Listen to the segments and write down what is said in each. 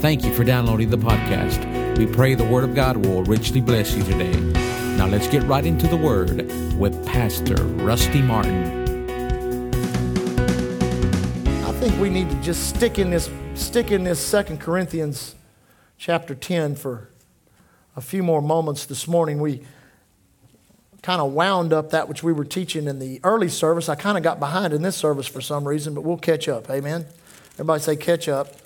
Thank you for downloading the podcast. We pray the Word of God will richly bless you today. Now let's get right into the Word with Pastor Rusty Martin. I think we need to just stick in this stick in this Second Corinthians chapter 10 for a few more moments this morning. We kind of wound up that which we were teaching in the early service. I kind of got behind in this service for some reason, but we'll catch up. Amen. Everybody say catch up.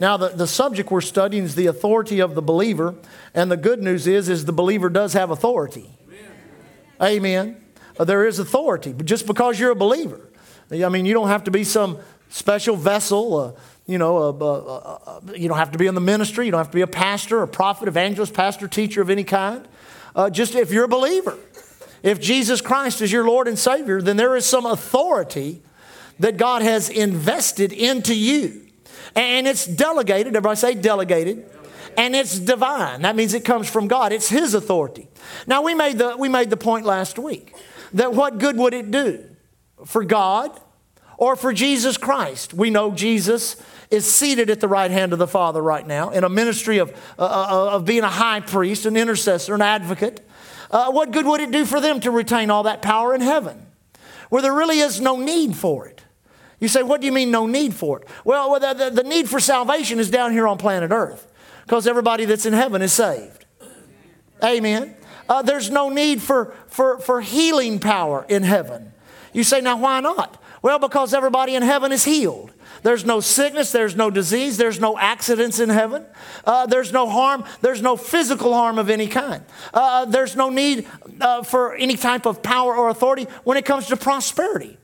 Now, the, the subject we're studying is the authority of the believer, and the good news is, is the believer does have authority. Amen. Amen. Uh, there is authority, but just because you're a believer, I mean, you don't have to be some special vessel. Uh, you know, uh, uh, uh, you don't have to be in the ministry. You don't have to be a pastor, a prophet, evangelist, pastor, teacher of any kind. Uh, just if you're a believer, if Jesus Christ is your Lord and Savior, then there is some authority that God has invested into you. And it's delegated, everybody say delegated. And it's divine. That means it comes from God. It's His authority. Now, we made the, we made the point last week that what good would it do for God or for Jesus Christ? We know Jesus is seated at the right hand of the Father right now in a ministry of, uh, uh of being a high priest, an intercessor, an advocate. Uh, what good would it do for them to retain all that power in heaven where there really is no need for it? You say, what do you mean no need for it? Well, the, the, need for salvation is down here on planet Earth because everybody that's in heaven is saved. Amen. Uh, there's no need for, for, for healing power in heaven. You say, now why not? Well, because everybody in heaven is healed. There's no sickness, there's no disease, there's no accidents in heaven, uh, there's no harm, there's no physical harm of any kind. Uh, there's no need uh, for any type of power or authority when it comes to prosperity.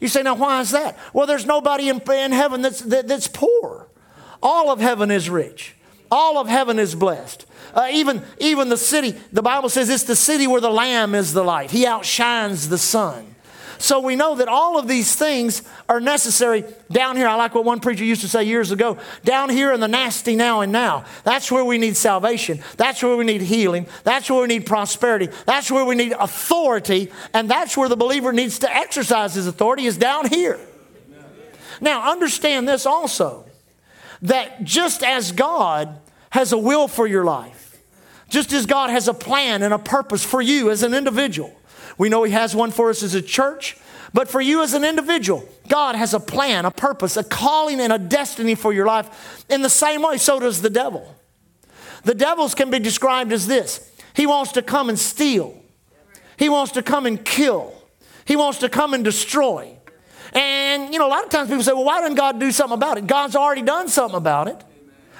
You say, now why is that? Well, there's nobody in, in heaven that's, that, that's poor. All of heaven is rich. All of heaven is blessed. Uh, even, even the city, the Bible says it's the city where the Lamb is the light. He outshines the sun. So we know that all of these things are necessary down here. I like what one preacher used to say years ago down here in the nasty now and now. That's where we need salvation. That's where we need healing. That's where we need prosperity. That's where we need authority. And that's where the believer needs to exercise his authority, is down here. Now, understand this also that just as God has a will for your life, just as God has a plan and a purpose for you as an individual, we know He has one for us as a church, but for you as an individual, God has a plan, a purpose, a calling, and a destiny for your life. In the same way, so does the devil. The devils can be described as this He wants to come and steal, He wants to come and kill, He wants to come and destroy. And, you know, a lot of times people say, well, why didn't God do something about it? God's already done something about it.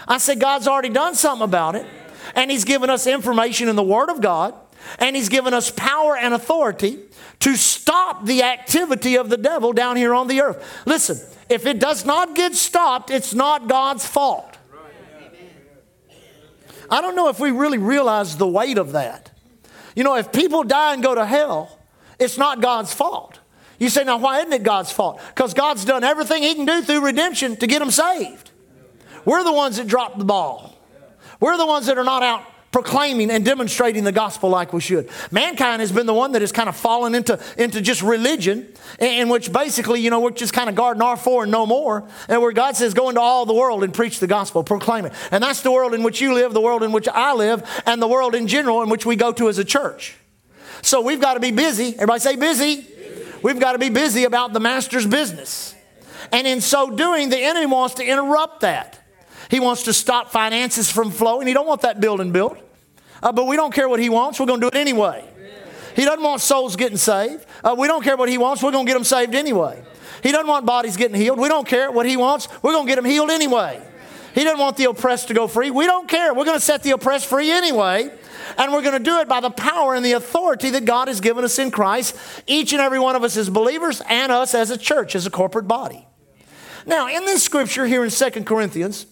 I said, God's already done something about it. And He's given us information in the Word of God and He's given us power and authority to stop the activity of the devil down here on the earth. Listen, if it does not get stopped, it's not God's fault. I don't know if we really realize the weight of that. You know, if people die and go to hell, it's not God's fault. You say, now why isn't it God's fault? Because God's done everything He can do through redemption to get them saved. We're the ones that dropped the ball. We're the ones that are not out proclaiming and demonstrating the gospel like we should. Mankind has been the one that has kind of fallen into, into just religion, in which basically, you know, we're just kind of guarding our four and no more, and where God says, go into all the world and preach the gospel, proclaim it. And that's the world in which you live, the world in which I live, and the world in general in which we go to as a church. So we've got to be busy. Everybody say busy. busy. We've got to be busy about the master's business. And in so doing, the enemy wants to interrupt that. He wants to stop finances from flowing. He don't want that building built. Uh, but we don't care what he wants. We're going to do it anyway. He doesn't want souls getting saved. Uh, we don't care what he wants. We're going to get them saved anyway. He doesn't want bodies getting healed. We don't care what he wants. We're going to get them healed anyway. He doesn't want the oppressed to go free. We don't care. We're going to set the oppressed free anyway. And we're going to do it by the power and the authority that God has given us in Christ, each and every one of us as believers and us as a church, as a corporate body. Now, in this scripture here in Second Corinthians,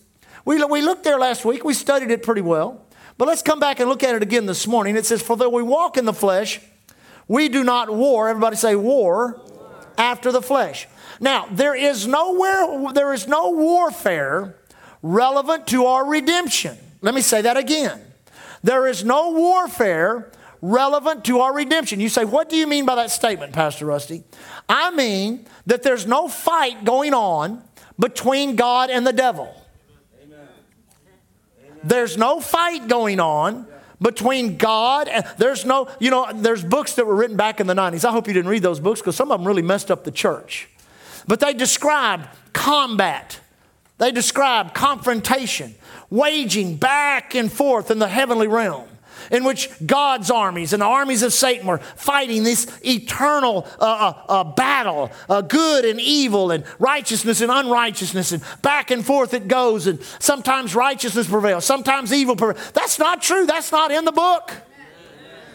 we, we looked there last week. We studied it pretty well. But let's come back and look at it again this morning. It says, For though we walk in the flesh, we do not war. Everybody say war, war. after the flesh. Now, there is nowhere, there is no warfare relevant to our redemption. Let me say that again. There is no warfare relevant to our redemption. You say, what do you mean by that statement, Pastor Rusty? I mean that there's no fight going on between God and the devil. There's no fight going on between God and there's no, you know, there's books that were written back in the 90s. I hope you didn't read those books because some of them really messed up the church. But they described combat, they described confrontation, waging back and forth in the heavenly realm in which God's armies and the armies of Satan were fighting this eternal uh, uh, uh, battle, uh, good and evil, and righteousness and unrighteousness, and back and forth it goes. And sometimes righteousness prevails, sometimes evil prevails. That's not true. That's not in the book.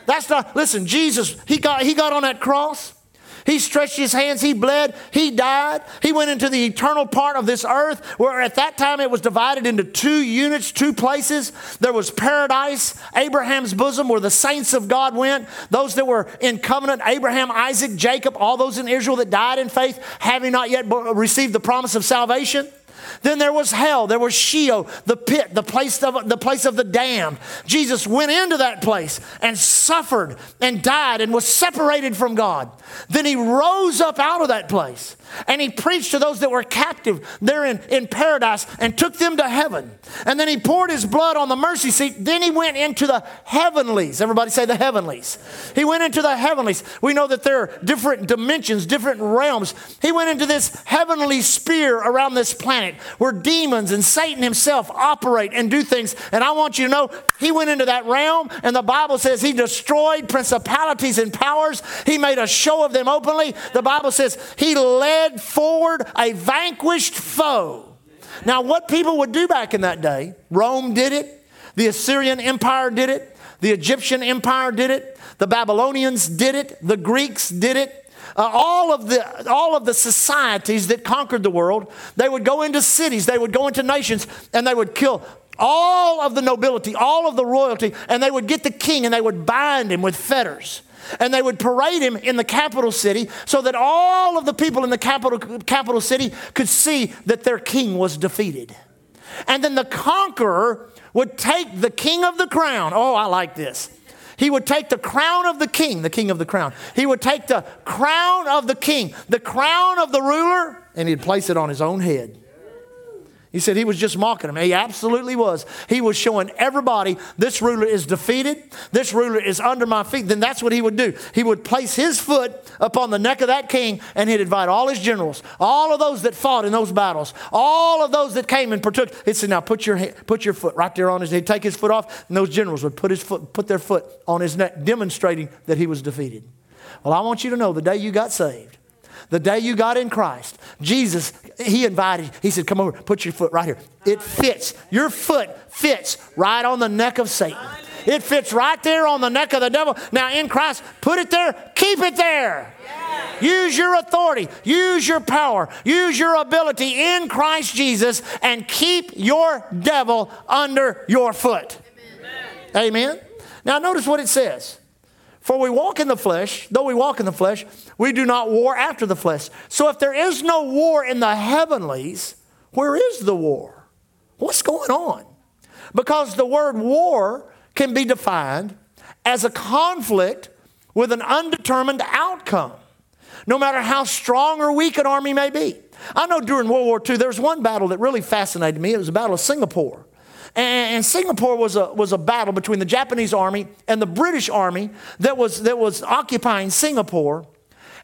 That's not. Listen, Jesus, he got he got on that cross. He stretched his hands, he bled, he died. He went into the eternal part of this earth where at that time it was divided into two units, two places. There was paradise, Abraham's bosom, where the saints of God went, those that were in covenant, Abraham, Isaac, Jacob, all those in Israel that died in faith, having not yet received the promise of salvation. Then there was hell. There was Sheol, the pit, the place of the place of the damned. Jesus went into that place and suffered and died and was separated from God. Then he rose up out of that place and he preached to those that were captive there in, in paradise and took them to heaven. And then he poured his blood on the mercy seat. Then he went into the heavenlies. Everybody say the heavenlies. He went into the heavenlies. We know that there are different dimensions, different realms. He went into this heavenly sphere around this planet where demons and Satan himself operate and do things. And I want you to know he went into that realm, and the Bible says he destroyed principalities and powers. He made a show of them openly. The Bible says he led forward a vanquished foe. Now, what people would do back in that day, Rome did it, the Assyrian Empire did it, the Egyptian Empire did it, the Babylonians did it, the Greeks did it. Uh, all, of the, all of the societies that conquered the world, they would go into cities, they would go into nations, and they would kill all of the nobility, all of the royalty, and they would get the king and they would bind him with fetters. And they would parade him in the capital city so that all of the people in the capital, capital city could see that their king was defeated. And then the conqueror would take the king of the crown. Oh, I like this. He would take the crown of the king, the king of the crown. He would take the crown of the king, the crown of the ruler, and he'd place it on his own head. He said he was just mocking him. He absolutely was. He was showing everybody this ruler is defeated, this ruler is under my feet. Then that's what he would do. He would place his foot upon the neck of that king and he'd invite all his generals, all of those that fought in those battles, all of those that came and partook. He'd say, Now put your, put your foot right there on his. He'd take his foot off, and those generals would put, his foot, put their foot on his neck, demonstrating that he was defeated. Well, I want you to know the day you got saved, the day you got in Christ, Jesus, He invited, He said, Come over, put your foot right here. It fits. Your foot fits right on the neck of Satan. It fits right there on the neck of the devil. Now, in Christ, put it there, keep it there. Use your authority, use your power, use your ability in Christ Jesus, and keep your devil under your foot. Amen. Amen. Now, notice what it says. For we walk in the flesh, though we walk in the flesh, we do not war after the flesh. So if there is no war in the heavenlies, where is the war? What's going on? Because the word war can be defined as a conflict with an undetermined outcome, no matter how strong or weak an army may be. I know during World War II, there was one battle that really fascinated me. It was the Battle of Singapore. And Singapore was a, was a battle between the Japanese army and the British army that was, that was occupying Singapore.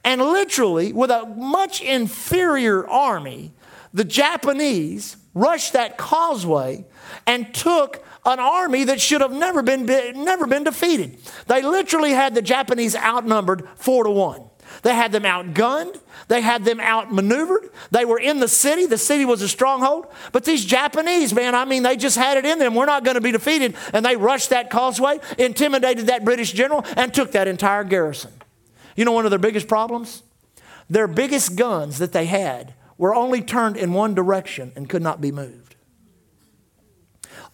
And literally, with a much inferior army, the Japanese rushed that causeway and took an army that should have never been, never been defeated. They literally had the Japanese outnumbered four to one. They had them outgunned. They had them outmaneuvered. They were in the city. The city was a stronghold. But these Japanese, man, I mean, they just had it in them. We're not going to be defeated. And they rushed that causeway, intimidated that British general, and took that entire garrison. You know one of their biggest problems? Their biggest guns that they had were only turned in one direction and could not be moved.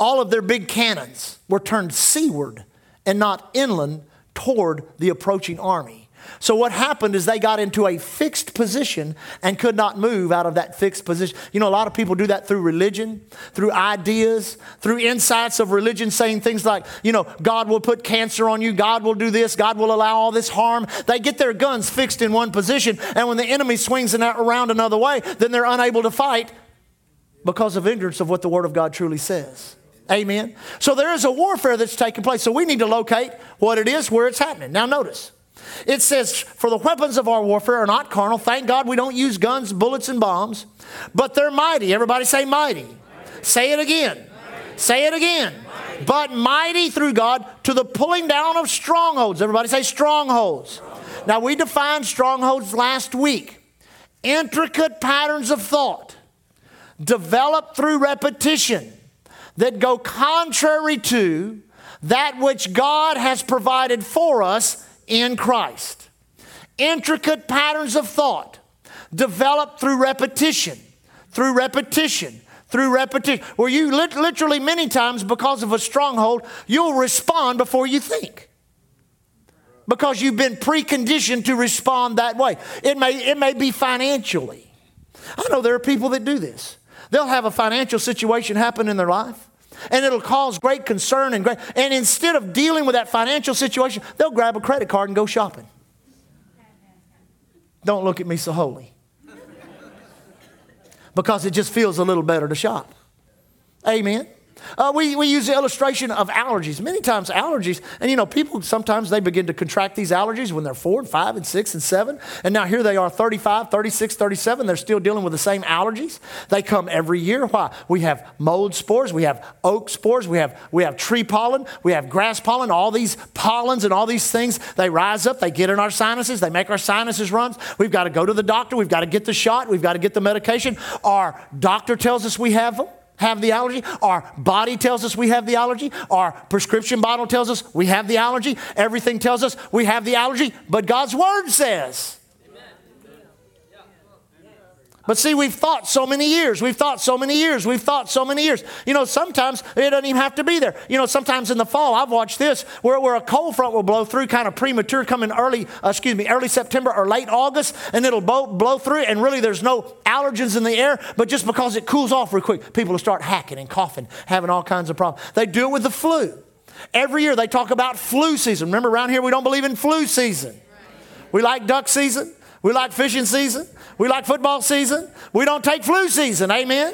All of their big cannons were turned seaward and not inland toward the approaching army. So, what happened is they got into a fixed position and could not move out of that fixed position. You know, a lot of people do that through religion, through ideas, through insights of religion, saying things like, you know, God will put cancer on you, God will do this, God will allow all this harm. They get their guns fixed in one position, and when the enemy swings around another way, then they're unable to fight because of ignorance of what the Word of God truly says. Amen. So there is a warfare that's taking place. So we need to locate what it is, where it's happening. Now notice. It says, For the weapons of our warfare are not carnal. Thank God we don't use guns, bullets, and bombs, but they're mighty. Everybody say mighty. mighty. Say it again. Mighty. Say it again. Mighty. But mighty through God to the pulling down of strongholds. Everybody say strongholds. strongholds. Now we defined strongholds last week intricate patterns of thought developed through repetition that go contrary to that which God has provided for us in Christ. Intricate patterns of thought developed through repetition, through repetition, through repetition, where you literally, many times, because of a stronghold, you'll respond before you think. Because you've been preconditioned to respond that way. It may, it may be financially. I know there are people that do this. They'll have a financial situation happen in their life, and it'll cause great concern and great. And instead of dealing with that financial situation, they'll grab a credit card and go shopping. Don't look at me so holy. Because it just feels a little better to shop. Amen. Uh, we, we use the illustration of allergies. Many times, allergies, and you know, people sometimes they begin to contract these allergies when they're four and five and six and seven. And now here they are 35, 36, 37. They're still dealing with the same allergies. They come every year. Why? We have mold spores, we have oak spores, we have, we have tree pollen, we have grass pollen, all these pollens and all these things. They rise up, they get in our sinuses, they make our sinuses run. We've got to go to the doctor, we've got to get the shot, we've got to get the medication. Our doctor tells us we have them have the allergy. Our body tells us we have the allergy. Our prescription bottle tells us we have the allergy. Everything tells us we have the allergy, but God's word says but see, we've thought so many years. We've thought so many years. We've thought so many years. You know, sometimes it doesn't even have to be there. You know, sometimes in the fall, I've watched this where, where a cold front will blow through kind of premature, coming early, uh, excuse me, early September or late August, and it'll blow, blow through, and really there's no allergens in the air, but just because it cools off real quick, people will start hacking and coughing, having all kinds of problems. They do it with the flu. Every year they talk about flu season. Remember, around here we don't believe in flu season. We like duck season. We like fishing season. We like football season. We don't take flu season. Amen.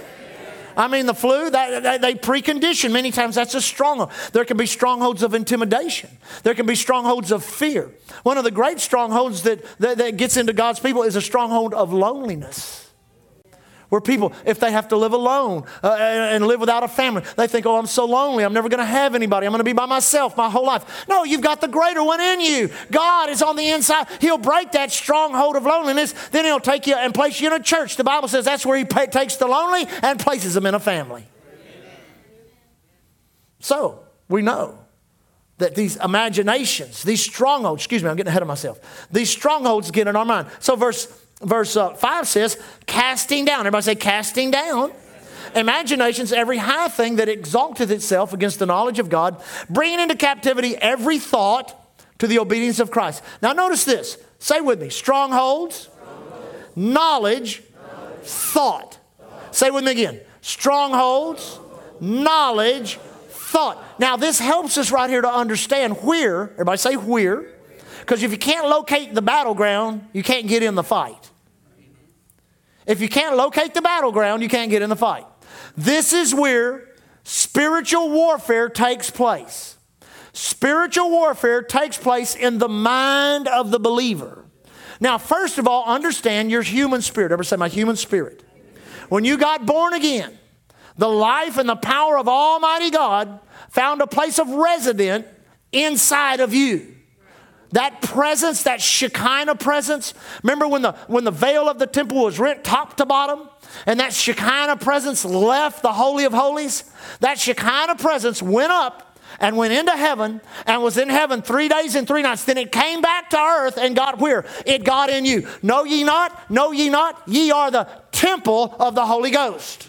I mean, the flu, that, they precondition. Many times that's a stronghold. There can be strongholds of intimidation. There can be strongholds of fear. One of the great strongholds that, that, that gets into God's people is a stronghold of loneliness. Where people, if they have to live alone uh, and live without a family, they think, oh, I'm so lonely. I'm never going to have anybody. I'm going to be by myself my whole life. No, you've got the greater one in you. God is on the inside. He'll break that stronghold of loneliness. Then He'll take you and place you in a church. The Bible says that's where He pay, takes the lonely and places them in a family. So, we know that these imaginations, these strongholds, excuse me, I'm getting ahead of myself. These strongholds get in our mind. So, verse verse uh, 5 says, casting down. Everybody say, casting down. Imaginations, every high thing that exalteth itself against the knowledge of God, bringing into captivity every thought to the obedience of Christ. Now, notice this. Say with me strongholds, strongholds. knowledge, knowledge. Thought. thought. Say with me again strongholds, knowledge, thought. Now, this helps us right here to understand where, everybody say where because if you can't locate the battleground, you can't get in the fight. If you can't locate the battleground, you can't get in the fight. This is where spiritual warfare takes place. Spiritual warfare takes place in the mind of the believer. Now, first of all, understand your human spirit. Ever say, my human spirit? When you got born again, the life and the power of Almighty God found a place of resident inside of you. That presence, that Shekinah presence. Remember when the, when the veil of the temple was rent top to bottom? And that Shekinah presence left the Holy of Holies? That Shekinah presence went up and went into heaven and was in heaven three days and three nights. Then it came back to earth and got where? It got in you. Know ye not? Know ye not? Ye are the temple of the Holy Ghost.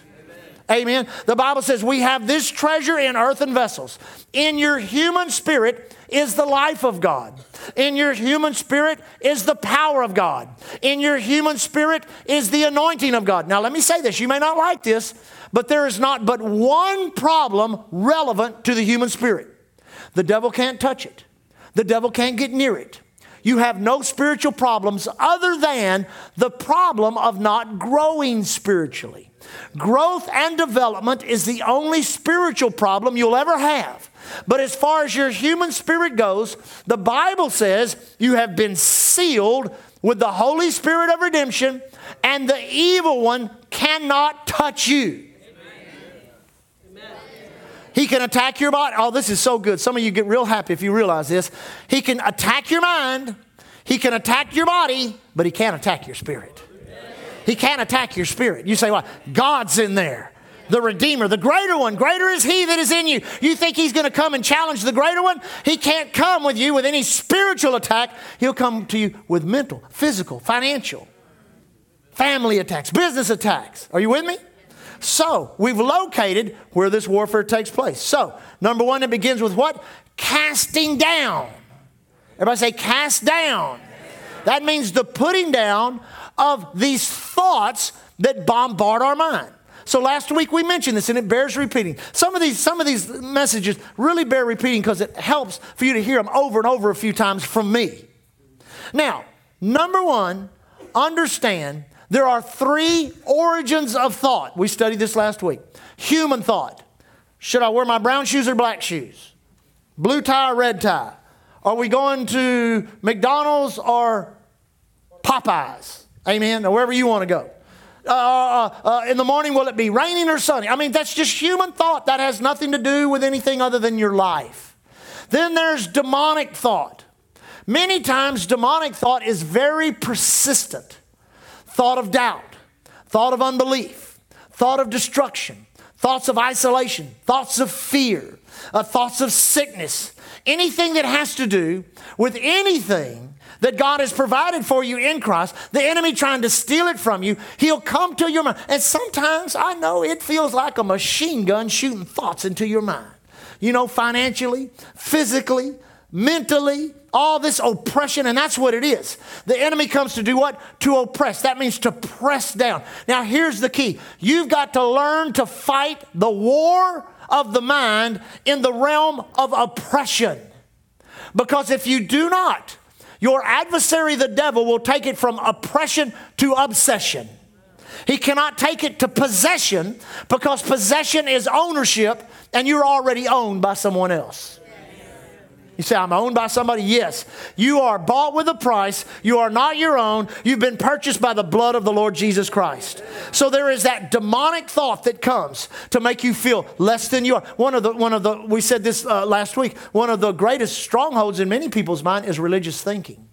Amen. The Bible says we have this treasure in earthen vessels. In your human spirit is the life of God. In your human spirit is the power of God. In your human spirit is the anointing of God. Now, let me say this. You may not like this, but there is not but one problem relevant to the human spirit the devil can't touch it, the devil can't get near it. you have no spiritual problems other than the problem of not growing spiritually. Growth and development is the only spiritual problem you'll ever have. But as far as your human spirit goes, the Bible says you have been sealed with the Holy Spirit of redemption, and the evil one cannot touch you. He can attack your body. Oh, this is so good. Some of you get real happy if you realize this. He can attack your mind, he can attack your body, but he can't attack your spirit. He can't attack your spirit. You say, well, God's in there. The Redeemer, the greater one, greater is He that is in you. You think He's going to come and challenge the greater one? He can't come with you with any spiritual attack. He'll come to you with mental, physical, financial, family attacks, business attacks. Are you with me? So, we've located where this warfare takes place. So, number one, it begins with what? Casting down. Everybody say, cast down. That means the putting down of these thoughts that bombard our mind. So last week we mentioned this and it bears repeating. Some of these, some of these messages really bear repeating because it helps for you to hear them over and over a few times from me. Now, number one, understand there are three origins of thought. We studied this last week. Human thought. Should I wear my brown shoes or black shoes? Blue tie or red tie? Are we going to McDonald's or Popeyes? Amen. Or wherever you want to go. Uh, uh, uh, in the morning, will it be raining or sunny? I mean, that's just human thought. That has nothing to do with anything other than your life. Then there's demonic thought. Many times, demonic thought is very persistent thought of doubt, thought of unbelief, thought of destruction, thoughts of isolation, thoughts of fear, uh, thoughts of sickness, anything that has to do with anything that God has provided for you in Christ, the enemy trying to steal it from you, he'll come to your mind. And sometimes I know it feels like a machine gun shooting thoughts into your mind. You know, financially, physically, mentally, all this oppression, and that's what it is. The enemy comes to do what? To oppress. That means to press down. Now, here's the key you've got to learn to fight the war of the mind in the realm of oppression. Because if you do not, your adversary, the devil, will take it from oppression to obsession. He cannot take it to possession because possession is ownership and you're already owned by someone else. You say, I'm owned by somebody? Yes. You are bought with a price. You are not your own. You've been purchased by the blood of the Lord Jesus Christ. So there is that demonic thought that comes to make you feel less than you are. One of the, one of the we said this uh, last week, one of the greatest strongholds in many people's mind is religious thinking.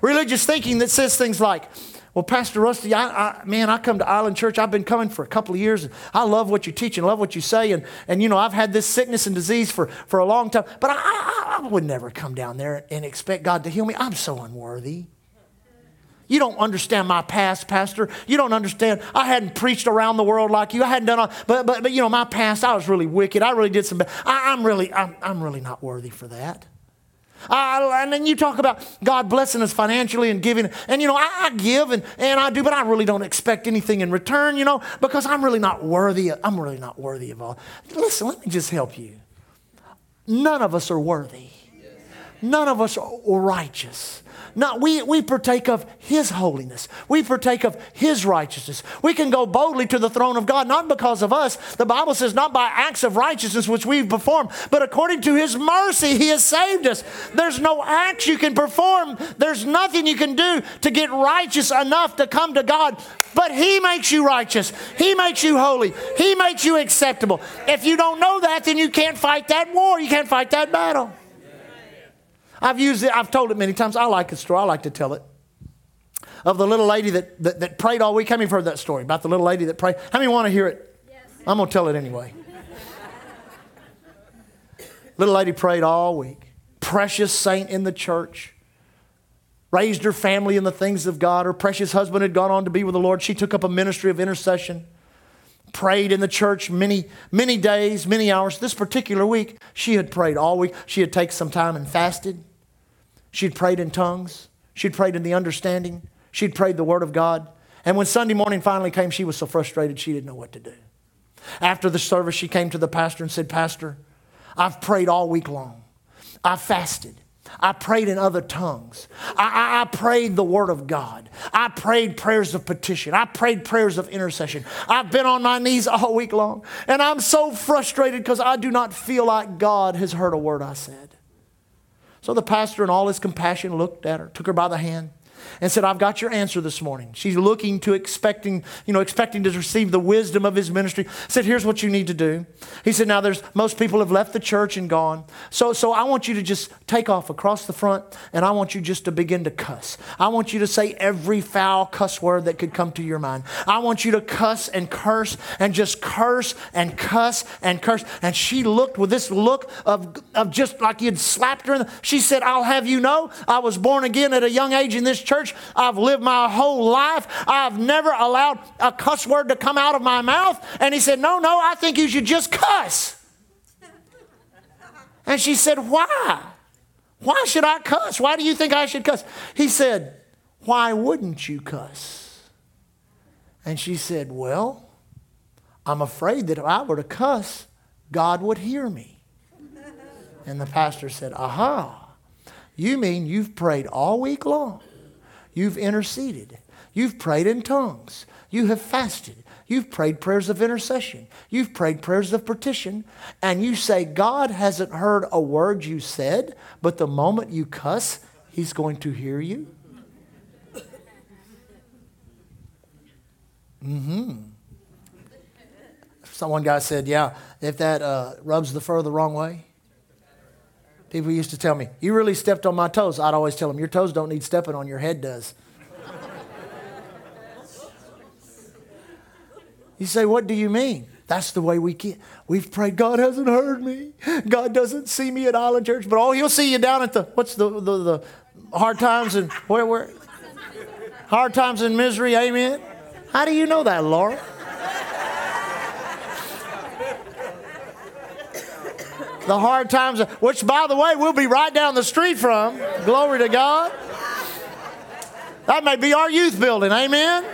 Religious thinking that says things like, well, Pastor Rusty, I, I, man, I come to Island Church. I've been coming for a couple of years. And I love what you teach and love what you say. And, and you know, I've had this sickness and disease for, for a long time. But I, I, I would never come down there and expect God to heal me. I'm so unworthy. You don't understand my past, Pastor. You don't understand. I hadn't preached around the world like you. I hadn't done all, but, but, but you know, my past, I was really wicked. I really did some bad. I, I'm really, I'm, I'm really not worthy for that. I, and then you talk about God blessing us financially and giving. And, you know, I, I, give and, and I do, but I really don't expect anything in return, you know, because I'm really not worthy. Of, I'm really not worthy of all. Listen, let me just help you. None of us are worthy. None of us are righteous. Not, we, we partake of His holiness. We partake of His righteousness. We can go boldly to the throne of God, not because of us. The Bible says, not by acts of righteousness which we've performed, but according to His mercy, He has saved us. There's no acts you can perform, there's nothing you can do to get righteous enough to come to God. But He makes you righteous, He makes you holy, He makes you acceptable. If you don't know that, then you can't fight that war, you can't fight that battle. I've used it, I've told it many times. I like the story, I like to tell it. Of the little lady that, that, that prayed all week. How many have heard that story about the little lady that prayed? How many want to hear it? Yes. I'm going to tell it anyway. little lady prayed all week. Precious saint in the church. Raised her family in the things of God. Her precious husband had gone on to be with the Lord. She took up a ministry of intercession prayed in the church many, many days, many hours. This particular week, she had prayed all week. She had taken some time and fasted. She'd prayed in tongues. She'd prayed in the understanding. She'd prayed the Word of God. And when Sunday morning finally came, she was so frustrated she didn't know what to do. After the service, she came to the pastor and said, Pastor, I've prayed all week long. I've fasted. I prayed in other tongues. I, I, I, prayed the Word of God. I prayed prayers of petition. I prayed prayers of intercession. I've been on my knees all week long. And I'm so frustrated because I do not feel like God has heard a word I said. So the pastor, in all his compassion, looked at her, took her by the hand, and said, I've got your answer this morning. She's looking to expecting, you know, expecting to receive the wisdom of his ministry. Said, here's what you need to do. He said, now there's most people have left the church and gone. So, so I want you to just take off across the front and I want you just to begin to cuss. I want you to say every foul cuss word that could come to your mind. I want you to cuss and curse and just curse and cuss and curse. And she looked with this look of, of just like you'd slapped her. The, she said, I'll have you know, I was born again at a young age in this church church. I've lived my whole life. I've never allowed a cuss word to come out of my mouth. And he said, No, no, I think you should just cuss. And she said, Why? Why should I cuss? Why do you think I should cuss? He said, Why wouldn't you cuss? And she said, Well, I'm afraid that if I were to cuss, God would hear me. And the pastor said, Aha. You mean you've prayed all week long You've interceded. You've prayed in tongues. You have fasted. You've prayed prayers of intercession. You've prayed prayers of petition. And you say, God hasn't heard a word you said, but the moment you cuss, He's going to hear you? Mm hmm. Someone guy said, Yeah, if that uh, rubs the fur the wrong way. People used to tell me, You really stepped on my toes. I'd always tell them, Your toes don't need stepping on, your head does. you say, What do you mean? That's the way we get. We've prayed, God hasn't heard me. God doesn't see me at Island Church, but oh, He'll see you down at the, what's the, the, the hard times and where, where? Hard times and misery, amen? How do you know that, Laura? The hard times, which, by the way, we'll be right down the street from. Glory to God. That may be our youth building. Amen.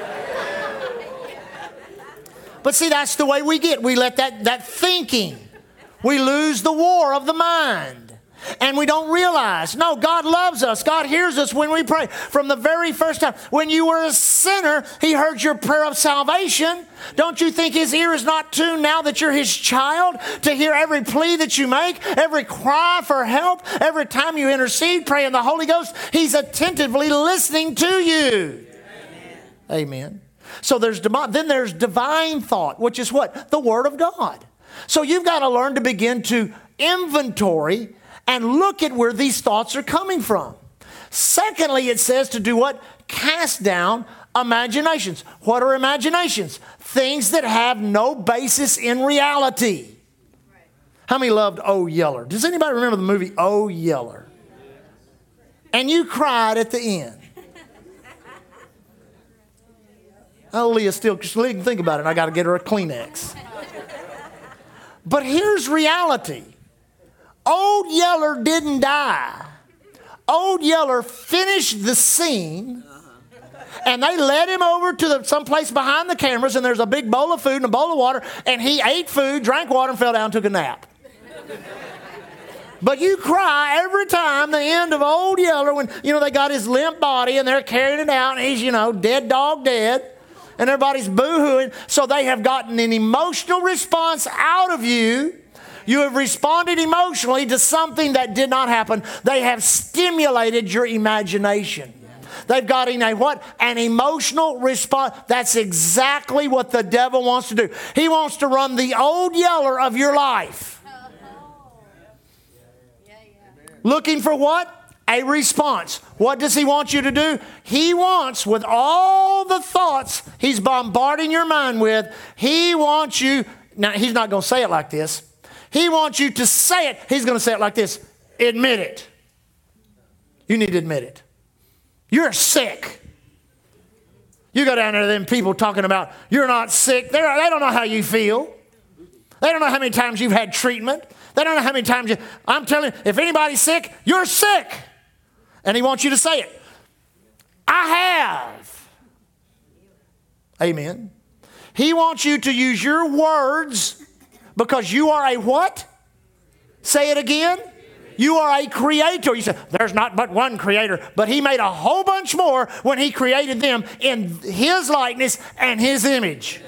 But see, that's the way we get. We let that, that thinking, we lose the war of the mind. And we don't realize, no, God loves us. God hears us when we pray. From the very first time, when you were a sinner, He heard your prayer of salvation. Don't you think His ear is not tuned now that you're His child to hear every plea that you make, every cry for help, every time you intercede, pray in the Holy Ghost? He's attentively listening to you. Amen. Amen. So there's then there's divine thought, which is what? The Word of God. So you've got to learn to begin to inventory and look at where these thoughts are coming from. Secondly, it says to do what? Cast down imaginations. What are imaginations? Things that have no basis in reality. How many loved Oh Yeller? Does anybody remember the movie Oh Yeller? And you cried at the end. Oh, Leah still can think about it. I got to get her a Kleenex. But here's reality. Old Yeller didn't die. Old Yeller finished the scene and they led him over to the, some place behind the cameras and there's a big bowl of food and a bowl of water and he ate food drank water and fell down and took a nap but you cry every time the end of old yeller when you know they got his limp body and they're carrying it out and he's you know dead dog dead and everybody's boo-hooing so they have gotten an emotional response out of you you have responded emotionally to something that did not happen. They have stimulated your imagination. They've got in a what? An emotional response. That's exactly what the devil wants to do. He wants to run the old yeller of your life. Looking for what? A response. What does he want you to do? He wants, with all the thoughts he's bombarding your mind with, he wants you. Now, he's not going to say it like this. He wants you to say it. He's going to say it like this admit it. You need to admit it. You're sick. You go down there, then people talking about you're not sick. They're, they don't know how you feel. They don't know how many times you've had treatment. They don't know how many times you. I'm telling you, if anybody's sick, you're sick. And he wants you to say it. I have. Amen. He wants you to use your words because you are a what? Say it again. You are a creator. You say, there's not but one creator, but he made a whole bunch more when he created them in his likeness and his image.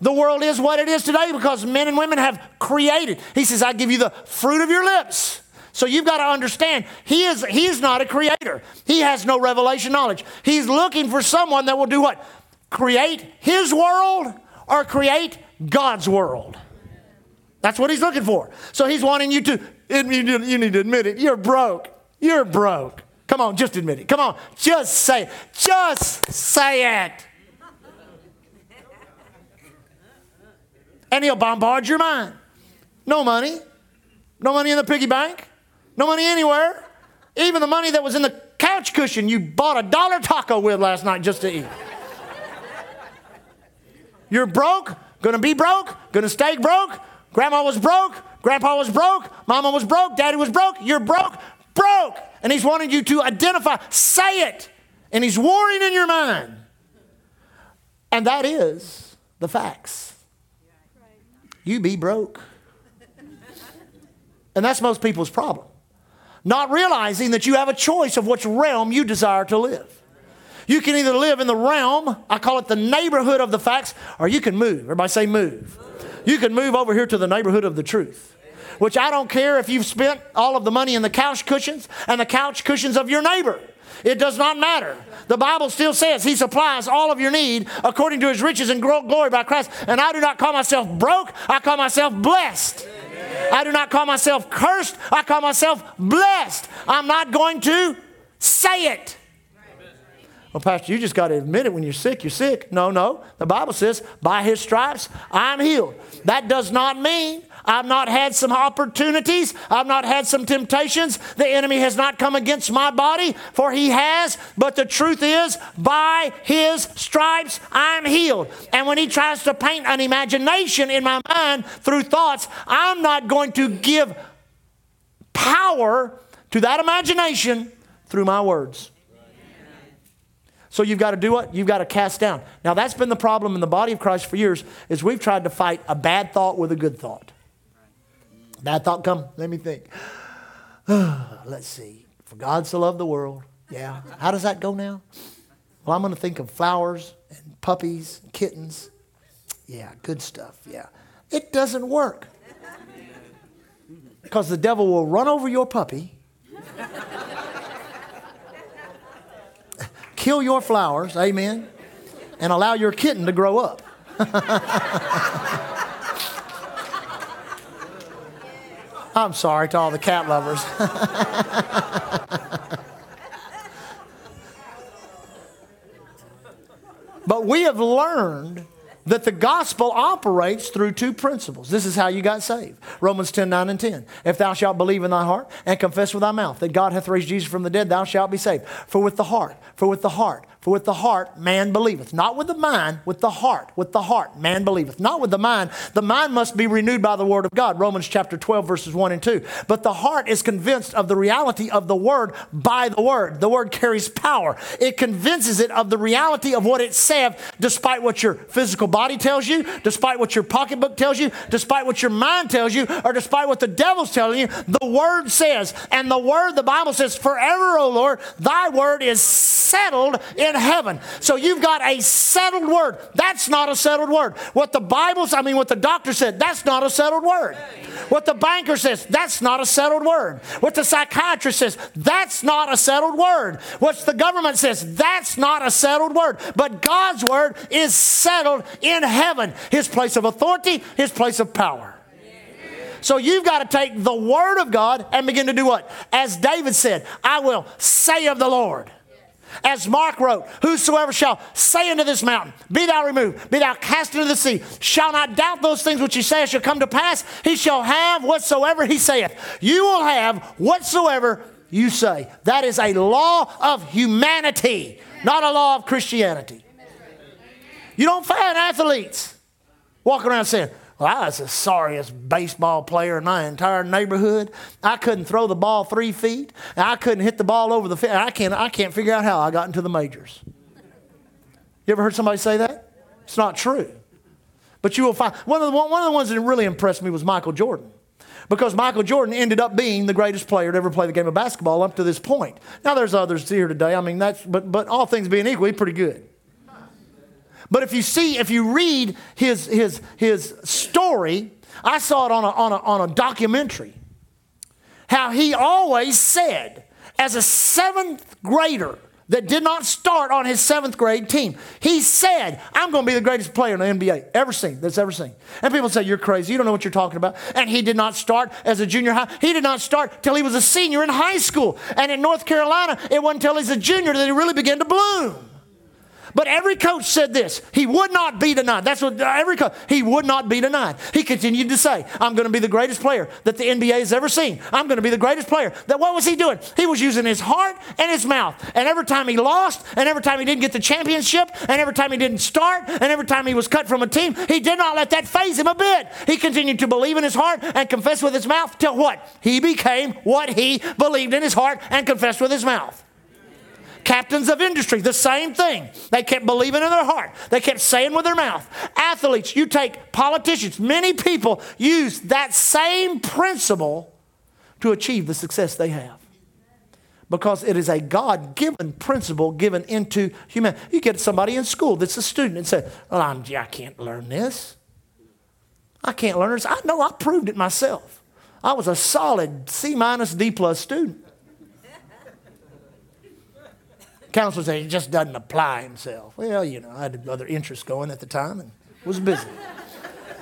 The world is what it is today because men and women have created. He says, I give you the fruit of your lips. So you've got to understand, he is, he is not a creator. He has no revelation knowledge. He's looking for someone that will do what? Create his world or create God's world. That's what he's looking for. So he's wanting you to, you need to admit it, you're broke. You're broke. Come on, just admit it. Come on, just say it. Just say it. And he'll bombard your mind. No money. No money in the piggy bank. No money anywhere. Even the money that was in the couch cushion you bought a dollar taco with last night just to eat. You're broke, gonna be broke, gonna stay broke. Grandma was broke, grandpa was broke, mama was broke, daddy was broke, you're broke, broke. And he's wanting you to identify, say it. And he's warring in your mind. And that is the facts. You be broke. And that's most people's problem not realizing that you have a choice of which realm you desire to live. You can either live in the realm, I call it the neighborhood of the facts, or you can move. Everybody say move. You can move over here to the neighborhood of the truth. Which I don't care if you've spent all of the money in the couch cushions and the couch cushions of your neighbor. It does not matter. The Bible still says He supplies all of your need according to His riches and glory by Christ. And I do not call myself broke, I call myself blessed. I do not call myself cursed, I call myself blessed. I'm not going to say it. Well, Pastor, you just got to admit it when you're sick, you're sick. No, no. The Bible says, by his stripes, I'm healed. That does not mean I've not had some opportunities. I've not had some temptations. The enemy has not come against my body, for he has. But the truth is, by his stripes, I'm healed. And when he tries to paint an imagination in my mind through thoughts, I'm not going to give power to that imagination through my words. So you've got to do what? You've got to cast down. Now that's been the problem in the body of Christ for years is we've tried to fight a bad thought with a good thought. Bad thought come, let me think. Let's see. For God so loved the world. Yeah. How does that go now? Well, I'm going to think of flowers and puppies, and kittens. Yeah, good stuff. Yeah. It doesn't work. Because the devil will run over your puppy kill your flowers, amen, and allow your kitten to grow up. I'm sorry to all the cat lovers. but we have learned that the gospel operates through two principles. This is how you got saved. Romans 10 9 and 10. If thou shalt believe in thy heart and confess with thy mouth that God hath raised Jesus from the dead, thou shalt be saved. For with the heart, for with the heart, for with the heart man believeth. Not with the mind, with the heart. With the heart man believeth. Not with the mind. The mind must be renewed by the word of God. Romans chapter 12, verses 1 and 2. But the heart is convinced of the reality of the word by the word. The word carries power. It convinces it of the reality of what it said, despite what your physical body tells you, despite what your pocketbook tells you, despite what your mind tells you, or despite what the devil's telling you. The word says, and the word, the Bible says, forever, O Lord, thy word is settled in in heaven. So you've got a settled word. That's not a settled word. What the Bible, says, I mean, what the doctor said, that's not a settled word. What the banker says, that's not a settled word. What the psychiatrist says, that's not a settled word. What the government says, that's not a settled word. But God's word is settled in heaven, his place of authority, his place of power. So you've got to take the word of God and begin to do what? As David said, I will say of the Lord. As Mark wrote, Whosoever shall say unto this mountain, Be thou removed, be thou cast into the sea, shall not doubt those things which he saith shall come to pass, he shall have whatsoever he saith. You will have whatsoever you say. That is a law of humanity, not a law of Christianity. You don't find athletes walking around saying, well, I was the sorriest baseball player in my entire neighborhood. I couldn't throw the ball three feet. I couldn't hit the ball over the field. I can't, I can't figure out how I got into the majors. You ever heard somebody say that? It's not true. But you will find one of the, one of the ones that really impressed me was Michael Jordan. because Michael Jordan ended up being the greatest player to ever play the game of basketball up to this point. Now there's others here today. I mean, that's but but all things being equal, he's pretty good. But if you see, if you read his his his story, I saw it on a on a, on a documentary. How he always said, as a seventh grader, that did not start on his seventh grade team. He said, I'm going to be the greatest player in the NBA ever seen, that's ever seen. And people say, You're crazy. You don't know what you're talking about. And he did not start as a junior high. He did not start till he was a senior in high school. And in North Carolina, it wasn't until he's a junior that he really began to bloom. But every coach said this. He would not be denied. That's what every coach, he would not be denied. He continued to say, I'm going to be the greatest player that the NBA has ever seen. I'm going to be the greatest player. That what was he doing? He was using his heart and his mouth. And every time he lost, and every time he didn't get the championship, and every time he didn't start, and every time he was cut from a team, he did not let that faze him a bit. He continued to believe in his heart and confess with his mouth till what? He became what he believed in his heart and confessed with his mouth. Captains of industry, the same thing. They kept believing in their heart, they kept saying with their mouth. Athletes, you take politicians, many people use that same principle to achieve the success they have. Because it is a God given principle given into humanity. You get somebody in school that's a student and say, Well, I'm, I can't learn this. I can't learn this. I know I proved it myself. I was a solid C minus D plus student. Counselor said he just doesn't apply himself. Well, you know, I had other interests going at the time and was busy.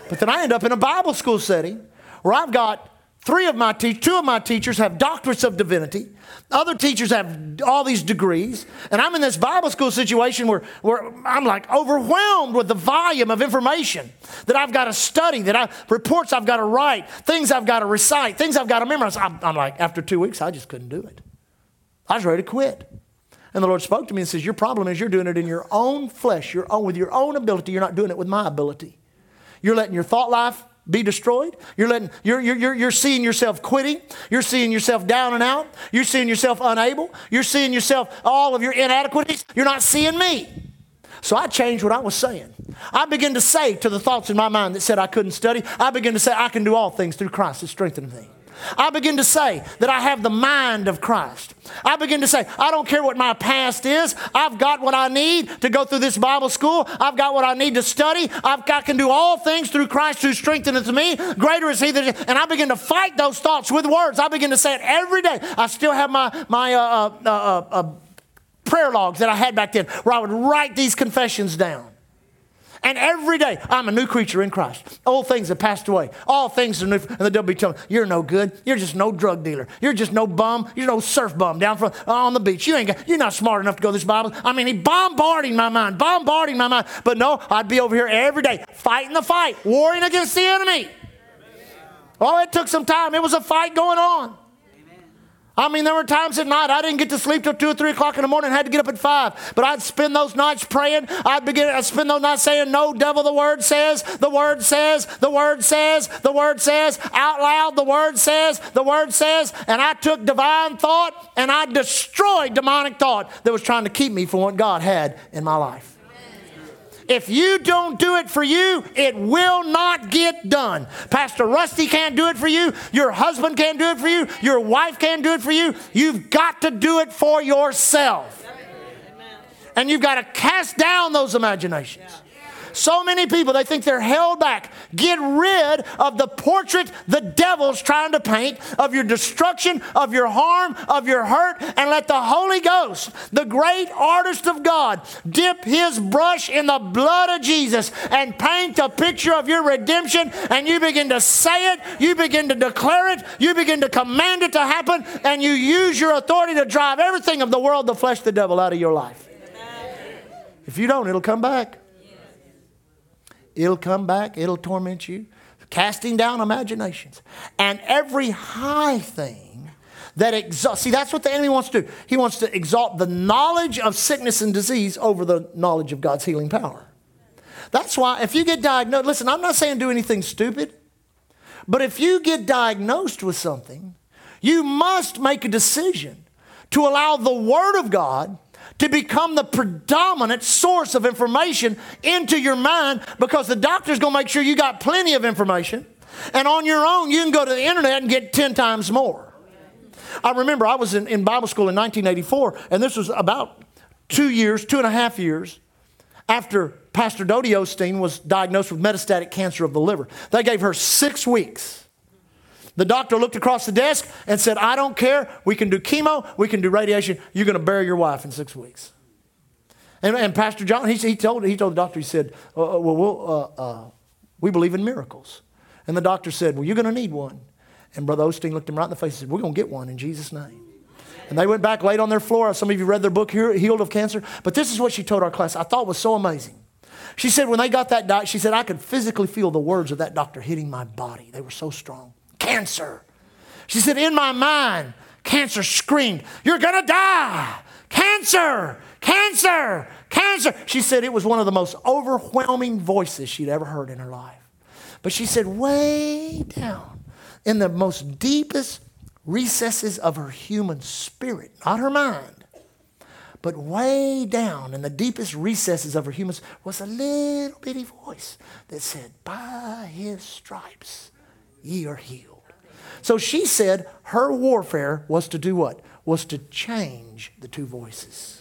but then I end up in a Bible school setting where I've got three of my teachers, two of my teachers have doctorates of divinity. Other teachers have all these degrees. And I'm in this Bible school situation where, where I'm like overwhelmed with the volume of information that I've got to study, that I, reports I've got to write, things I've got to recite, things I've got to memorize. I'm, I'm like, after two weeks, I just couldn't do it. I was ready to quit. And the Lord spoke to me and says, Your problem is you're doing it in your own flesh, your own, with your own ability. You're not doing it with my ability. You're letting your thought life be destroyed. You're, letting, you're, you're, you're seeing yourself quitting. You're seeing yourself down and out. You're seeing yourself unable. You're seeing yourself all of your inadequacies. You're not seeing me. So I changed what I was saying. I began to say to the thoughts in my mind that said I couldn't study, I began to say, I can do all things through Christ that strengthens me. I begin to say that I have the mind of Christ. I begin to say, I don't care what my past is. I've got what I need to go through this Bible school. I've got what I need to study. I've, I can do all things through Christ who strengtheneth me. Greater is He that. And I begin to fight those thoughts with words. I begin to say it every day. I still have my my uh, uh, uh, uh prayer logs that I had back then, where I would write these confessions down. And every day, I'm a new creature in Christ. Old things have passed away. All things are new. And the devil be telling me, you're no good. You're just no drug dealer. You're just no bum. You're no surf bum down from, uh, on the beach. You ain't got, you're not smart enough to go this Bible. I mean, he bombarding my mind, bombarding my mind. But no, I'd be over here every day fighting the fight, warring against the enemy. Oh, it took some time. It was a fight going on. I mean, there were times at night I didn't get to sleep till two or three o'clock in the morning. I had to get up at five. But I'd spend those nights praying. I'd begin. I'd spend those nights saying, "No, devil, the word says, the word says, the word says, the word says." Out loud, the word says, the word says. And I took divine thought and I destroyed demonic thought that was trying to keep me from what God had in my life. If you don't do it for you, it will not get done. Pastor Rusty can't do it for you. Your husband can't do it for you. Your wife can't do it for you. You've got to do it for yourself. And you've got to cast down those imaginations. So many people, they think they're held back. Get rid of the portrait the devil's trying to paint of your destruction, of your harm, of your hurt, and let the Holy Ghost, the great artist of God, dip his brush in the blood of Jesus and paint a picture of your redemption. And you begin to say it, you begin to declare it, you begin to command it to happen, and you use your authority to drive everything of the world, the flesh, the devil out of your life. If you don't, it'll come back. It'll come back, it'll torment you. Casting down imaginations. And every high thing that exalts. See, that's what the enemy wants to do. He wants to exalt the knowledge of sickness and disease over the knowledge of God's healing power. That's why if you get diagnosed, listen, I'm not saying do anything stupid, but if you get diagnosed with something, you must make a decision to allow the Word of God to become the predominant source of information into your mind because the doctor's going to make sure you got plenty of information. And on your own, you can go to the internet and get 10 times more. I remember I was in, in Bible school in 1984, and this was about two years, two and a half years after Pastor Dodie Osteen was diagnosed with metastatic cancer of the liver. They gave her six weeks. The doctor looked across the desk and said, I don't care. We can do chemo, we can do radiation. You're going to bury your wife in six weeks. And, and Pastor John, he, he, told, he told the doctor, he said, uh, uh Well, we'll uh, uh, we believe in miracles. And the doctor said, Well, you're going to need one. And Brother Osteen looked him right in the face and said, We're going to get one in Jesus' name. And they went back, laid on their floor. Some of you read their book, Healed of Cancer. But this is what she told our class. I thought was so amazing. She said, when they got that diet, she said, I could physically feel the words of that doctor hitting my body. They were so strong. Cancer. She said, in my mind, cancer screamed, You're to die. Cancer, cancer, cancer. She said it was one of the most overwhelming voices she'd ever heard in her life. But she said, way down in the most deepest recesses of her human spirit, not her mind, but way down in the deepest recesses of her human was a little bitty voice that said, By his stripes ye are healed. So she said her warfare was to do what? Was to change the two voices.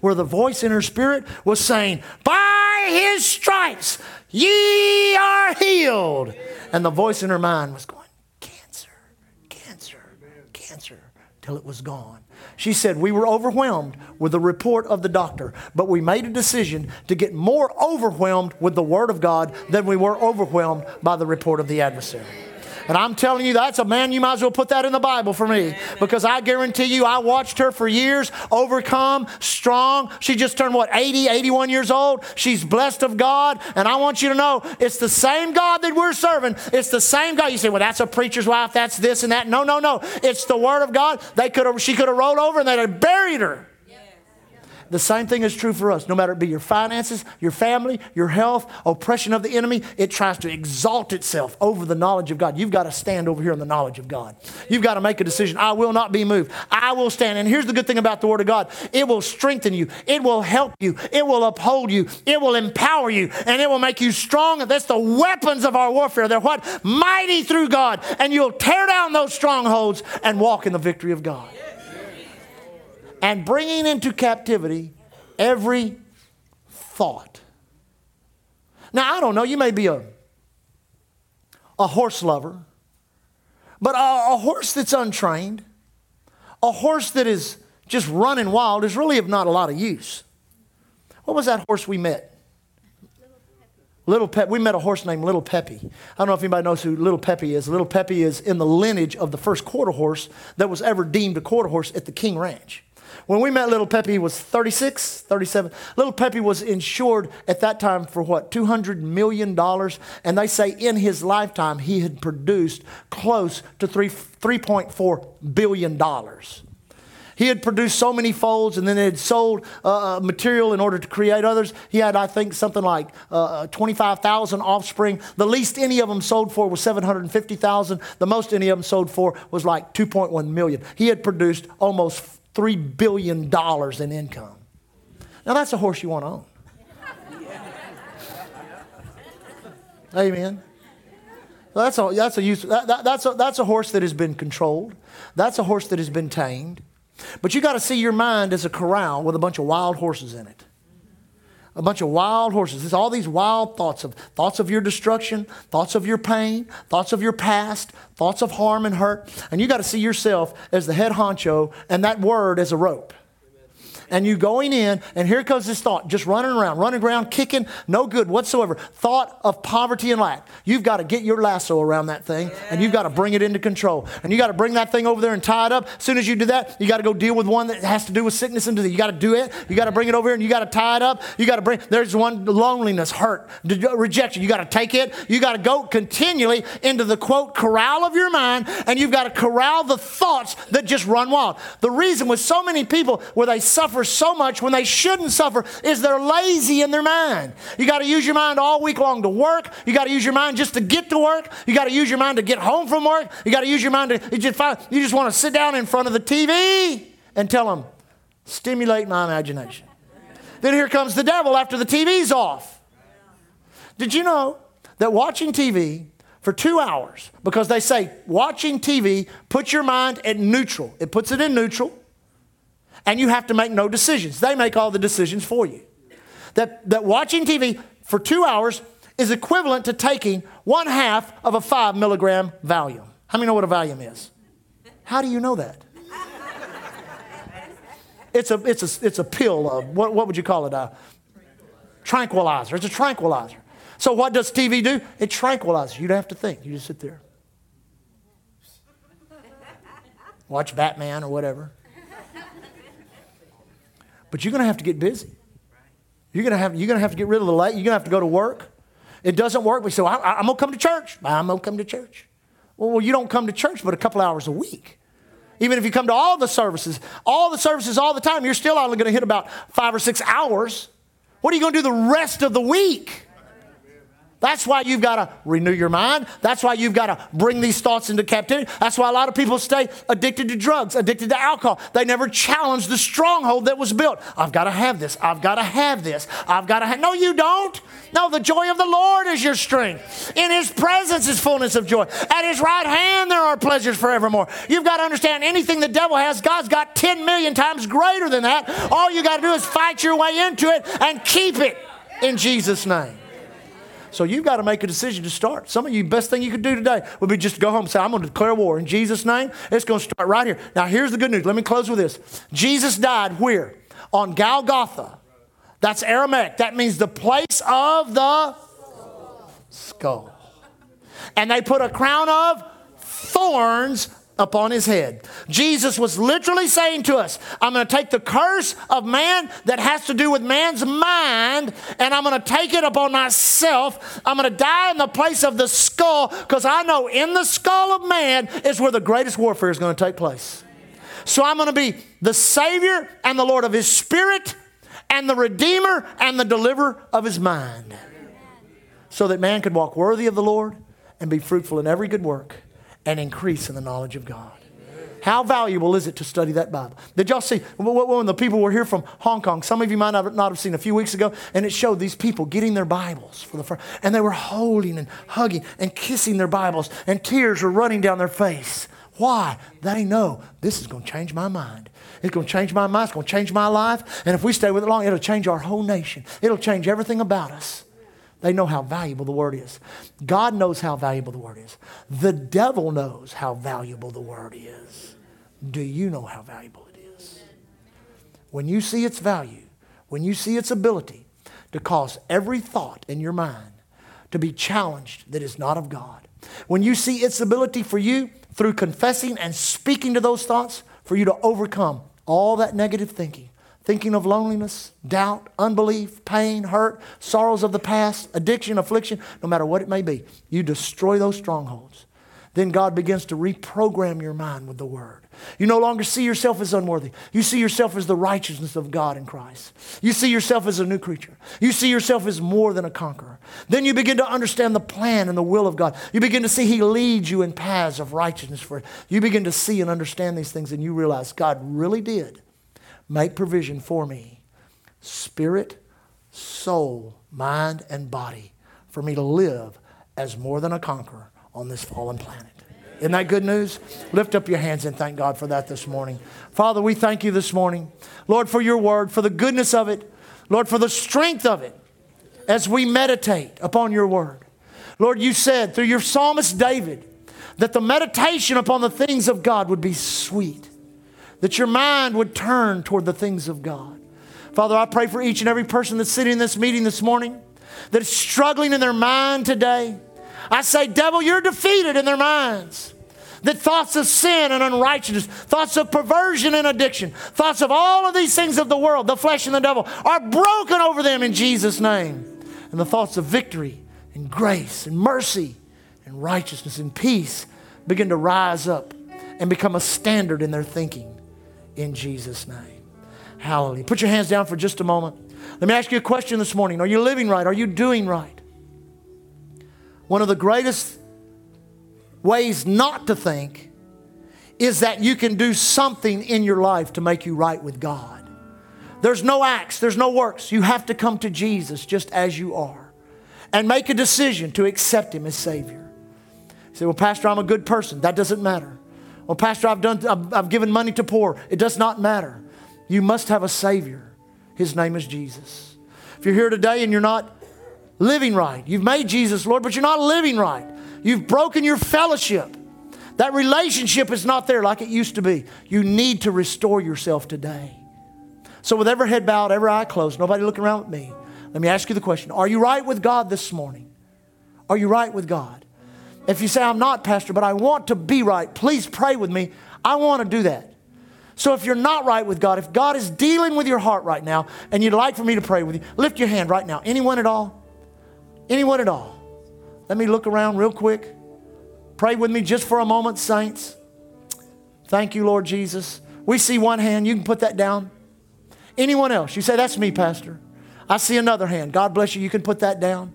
Where the voice in her spirit was saying, By his stripes ye are healed. And the voice in her mind was going, Cancer, cancer, cancer, till it was gone. She said, We were overwhelmed with the report of the doctor, but we made a decision to get more overwhelmed with the Word of God than we were overwhelmed by the report of the adversary. And I'm telling you, that's a man, you might as well put that in the Bible for me. Because I guarantee you, I watched her for years, overcome, strong. She just turned, what, 80, 81 years old? She's blessed of God. And I want you to know, it's the same God that we're serving. It's the same God. You say, well, that's a preacher's wife, that's this and that. No, no, no. It's the Word of God. They could have, she could have rolled over and they'd have buried her. The same thing is true for us. No matter it be your finances, your family, your health, oppression of the enemy, it tries to exalt itself over the knowledge of God. You've got to stand over here in the knowledge of God. You've got to make a decision. I will not be moved. I will stand. And here's the good thing about the Word of God it will strengthen you, it will help you, it will uphold you, it will empower you, and it will make you strong. That's the weapons of our warfare. They're what? Mighty through God. And you'll tear down those strongholds and walk in the victory of God and bringing into captivity every thought. Now, I don't know, you may be a, a horse lover, but a, a horse that's untrained, a horse that is just running wild, is really of not a lot of use. What was that horse we met? Little Pep, we met a horse named Little Peppy. I don't know if anybody knows who Little Peppy is. Little Peppy is in the lineage of the first quarter horse that was ever deemed a quarter horse at the King Ranch. When we met Little Peppy, he was 36, 37. Little Peppy was insured at that time for what, $200 million? And they say in his lifetime, he had produced close to 3, $3.4 billion. He had produced so many folds and then had sold uh, uh, material in order to create others. He had, I think, something like uh, uh 25,000 offspring. The least any of them sold for was 750,000. The most any of them sold for was like 2.1 million. He had produced almost $3 billion in income. Now, that's a horse you want to own. Amen. That's a, that's, a use, that, that, that's, a, that's a horse that has been controlled. That's a horse that has been tamed. But you got to see your mind as a corral with a bunch of wild horses in it a bunch of wild horses. It's all these wild thoughts of thoughts of your destruction, thoughts of your pain, thoughts of your past, thoughts of harm and hurt. And you got to see yourself as the head honcho and that word as a rope and you going in, and here comes this thought, just running around, running around, kicking, no good whatsoever. Thought of poverty and lack. You've got to get your lasso around that thing, and you've got to bring it into control. And you got to bring that thing over there and tie it up. As soon as you do that, you got to go deal with one that has to do with sickness and disease. You got to do it. You got to bring it over here, and you got to tie it up. You got to bring, there's one loneliness, hurt, rejection. You got to take it. You got to go continually into the quote corral of your mind, and you've got to corral the thoughts that just run wild. The reason with so many people where they suffer so much when they shouldn't suffer is they're lazy in their mind. You got to use your mind all week long to work. You got to use your mind just to get to work. You got to use your mind to get home from work. You got to use your mind to, you just, find, you just want to sit down in front of the TV and tell them, stimulate my imagination. Then here comes the devil after the TV's off. Did you know that watching TV for two hours, because they say watching TV puts your mind at neutral, it puts it in neutral, and you have to make no decisions. They make all the decisions for you. That, that watching TV for two hours is equivalent to taking one half of a five milligram Valium. How many know what a Valium is? How do you know that? It's a, it's a, it's a pill, of, what, what would you call it? A tranquilizer. It's a tranquilizer. So what does TV do? It tranquilizes. You don't have to think. You just sit there. Watch Batman or whatever. But you're going to have to get busy. You're going to have, you're going to, have to get rid of the light. You're going to have to go to work. It doesn't work. We say, well, I, am going to come to church. I'm going to come to church. Well, well, you don't come to church but a couple hours a week. Even if you come to all the services, all the services all the time, you're still only going to hit about five or six hours. What are you going to do the rest of the week? That's why you've got to renew your mind. That's why you've got to bring these thoughts into captivity. That's why a lot of people stay addicted to drugs, addicted to alcohol. They never challenge the stronghold that was built. I've got to have this. I've got to have this. I've got to have. No, you don't. No, the joy of the Lord is your strength. In His presence is fullness of joy. At His right hand there are pleasures forevermore. You've got to understand anything the devil has, God's got 10 million times greater than that. All you got to do is fight your way into it and keep it in Jesus' name. So you've got to make a decision to start. Some of you, best thing you could do today would be just go home and say, I'm going to declare war in Jesus' name. It's going to start right here. Now, here's the good news. Let me close with this. Jesus died where? On Golgotha. That's Aramaic. That means the place of the skull. And they put a crown of thorns upon his head. Jesus was literally saying to us, I'm going to take the curse of man that has to do with man's mind and I'm going to take it upon myself. I'm going to die in the place of the skull because I know in the skull of man is where the greatest warfare is going to take place. So I'm going to be the Savior and the Lord of his spirit and the Redeemer and the deliverer of his mind so that man could walk worthy of the Lord and be fruitful in every good work and increase in the knowledge of God. How valuable is it to study that Bible? Did y'all see when the people were here from Hong Kong? Some of you might not have seen a few weeks ago, and it showed these people getting their Bibles for the first, and they were holding and hugging and kissing their Bibles, and tears were running down their face. Why? They know this is going to change my mind. It's going to change my mind. It's going to change my life. And if we stay with it long, it'll change our whole nation. It'll change everything about us. They know how valuable the word is. God knows how valuable the word is. The devil knows how valuable the word is. Do you know how valuable it is? When you see its value, when you see its ability to cause every thought in your mind to be challenged that is not of God, when you see its ability for you through confessing and speaking to those thoughts, for you to overcome all that negative thinking, thinking of loneliness, doubt, unbelief, pain, hurt, sorrows of the past, addiction, affliction, no matter what it may be, you destroy those strongholds. Then God begins to reprogram your mind with the Word. You no longer see yourself as unworthy. You see yourself as the righteousness of God in Christ. You see yourself as a new creature. You see yourself as more than a conqueror. Then you begin to understand the plan and the will of God. You begin to see He leads you in paths of righteousness for. You begin to see and understand these things, and you realize God really did make provision for me spirit, soul, mind, and body for me to live as more than a conqueror on this fallen planet. Isn't that good news? Lift up your hands and thank God for that this morning. Father, we thank you this morning, Lord, for your word, for the goodness of it, Lord, for the strength of it as we meditate upon your word. Lord, you said through your psalmist David that the meditation upon the things of God would be sweet that your mind would turn toward the things of God. Father, I pray for each and every person that's sitting in this meeting this morning that is struggling in their mind today. I say, devil, you're defeated in their minds. That thoughts of sin and unrighteousness, thoughts of perversion and addiction, thoughts of all of these things of the world, the flesh and the devil, are broken over them in Jesus' name. And the thoughts of victory and grace and mercy and righteousness and peace begin to rise up and become a standard in their thinking in Jesus' name. Hallelujah. Put your hands down for just a moment. Let me ask you a question this morning. Are you living right? Are you doing right? One of the greatest ways not to think is that you can do something in your life to make you right with God. There's no acts, there's no works. You have to come to Jesus just as you are and make a decision to accept Him as Savior. You say, Well, Pastor, I'm a good person. That doesn't matter. Well, Pastor, I've, done, I've, I've given money to poor. It does not matter. You must have a Savior. His name is Jesus. If you're here today and you're not living right, you've made Jesus Lord, but you're not living right, you've broken your fellowship. That relationship is not there like it used to be. You need to restore yourself today. So, with every head bowed, every eye closed, nobody looking around at me, let me ask you the question Are you right with God this morning? Are you right with God? If you say, I'm not, Pastor, but I want to be right, please pray with me. I want to do that. So if you're not right with God, if God is dealing with your heart right now and you'd like for me to pray with you, lift your hand right now. Anyone at all? Anyone at all? Let me look around real quick. Pray with me just for a moment, saints. Thank you, Lord Jesus. We see one hand. You can put that down. Anyone else? You say, That's me, Pastor. I see another hand. God bless you. You can put that down.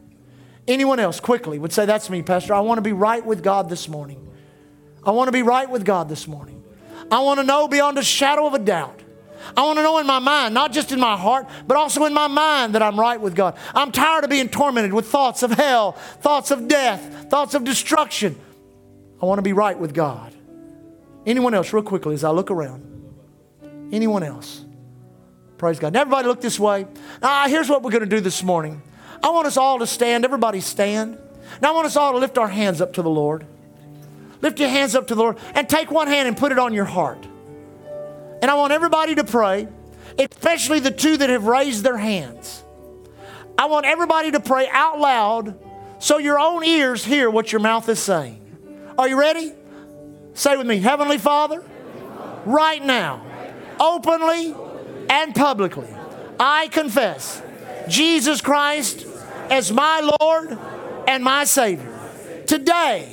Anyone else quickly would say, That's me, Pastor. I want to be right with God this morning. I want to be right with God this morning. I want to know beyond a shadow of a doubt. I want to know in my mind, not just in my heart, but also in my mind that I'm right with God. I'm tired of being tormented with thoughts of hell, thoughts of death, thoughts of destruction. I want to be right with God. Anyone else, real quickly, as I look around? Anyone else? Praise God. Now, everybody look this way. Now, here's what we're going to do this morning. I want us all to stand. Everybody stand. Now, I want us all to lift our hands up to the Lord. Lift your hands up to the Lord and take one hand and put it on your heart. And I want everybody to pray, especially the two that have raised their hands. I want everybody to pray out loud so your own ears hear what your mouth is saying. Are you ready? Say with me Heavenly Father, right now, openly and publicly, I confess Jesus Christ as my Lord and my Savior. Today,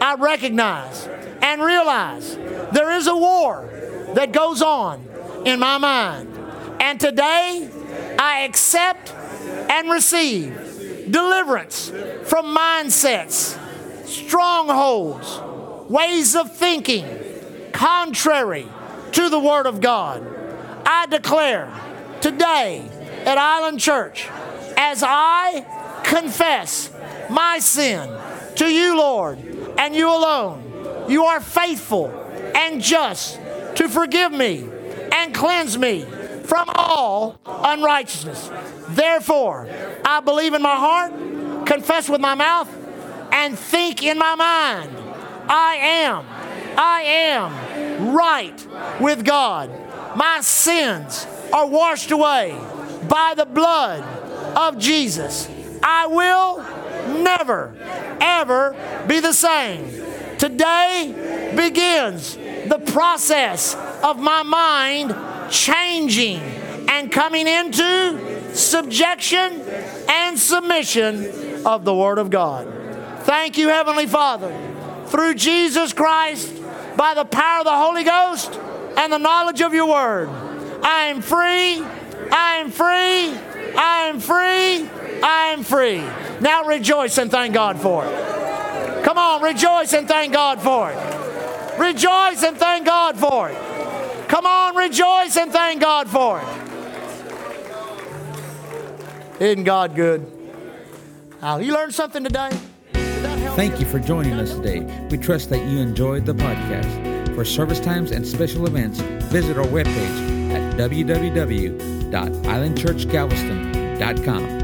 I recognize and realize there is a war that goes on in my mind. And today, I accept and receive deliverance from mindsets, strongholds, ways of thinking contrary to the Word of God. I declare today at Island Church, as I confess my sin to you, Lord, and you alone. You are faithful and just to forgive me and cleanse me from all unrighteousness. Therefore, I believe in my heart, confess with my mouth, and think in my mind. I am, I am right with God. My sins are washed away by the blood of Jesus. I will never, ever be the same. Today begins the process of my mind changing and coming into subjection and submission of the Word of God. Thank you, Heavenly Father, through Jesus Christ, by the power of the Holy Ghost and the knowledge of your Word. I am free, I am free, I am free, I am free. Now rejoice and thank God for it. Come on, rejoice and thank God for it. Rejoice and thank God for it. Come on, rejoice and thank God for it. Isn't God good? Now, you learned something today? Thank you for joining us today. We trust that you enjoyed the podcast. For service times and special events, visit our webpage at www.islandchurchgalveston.com.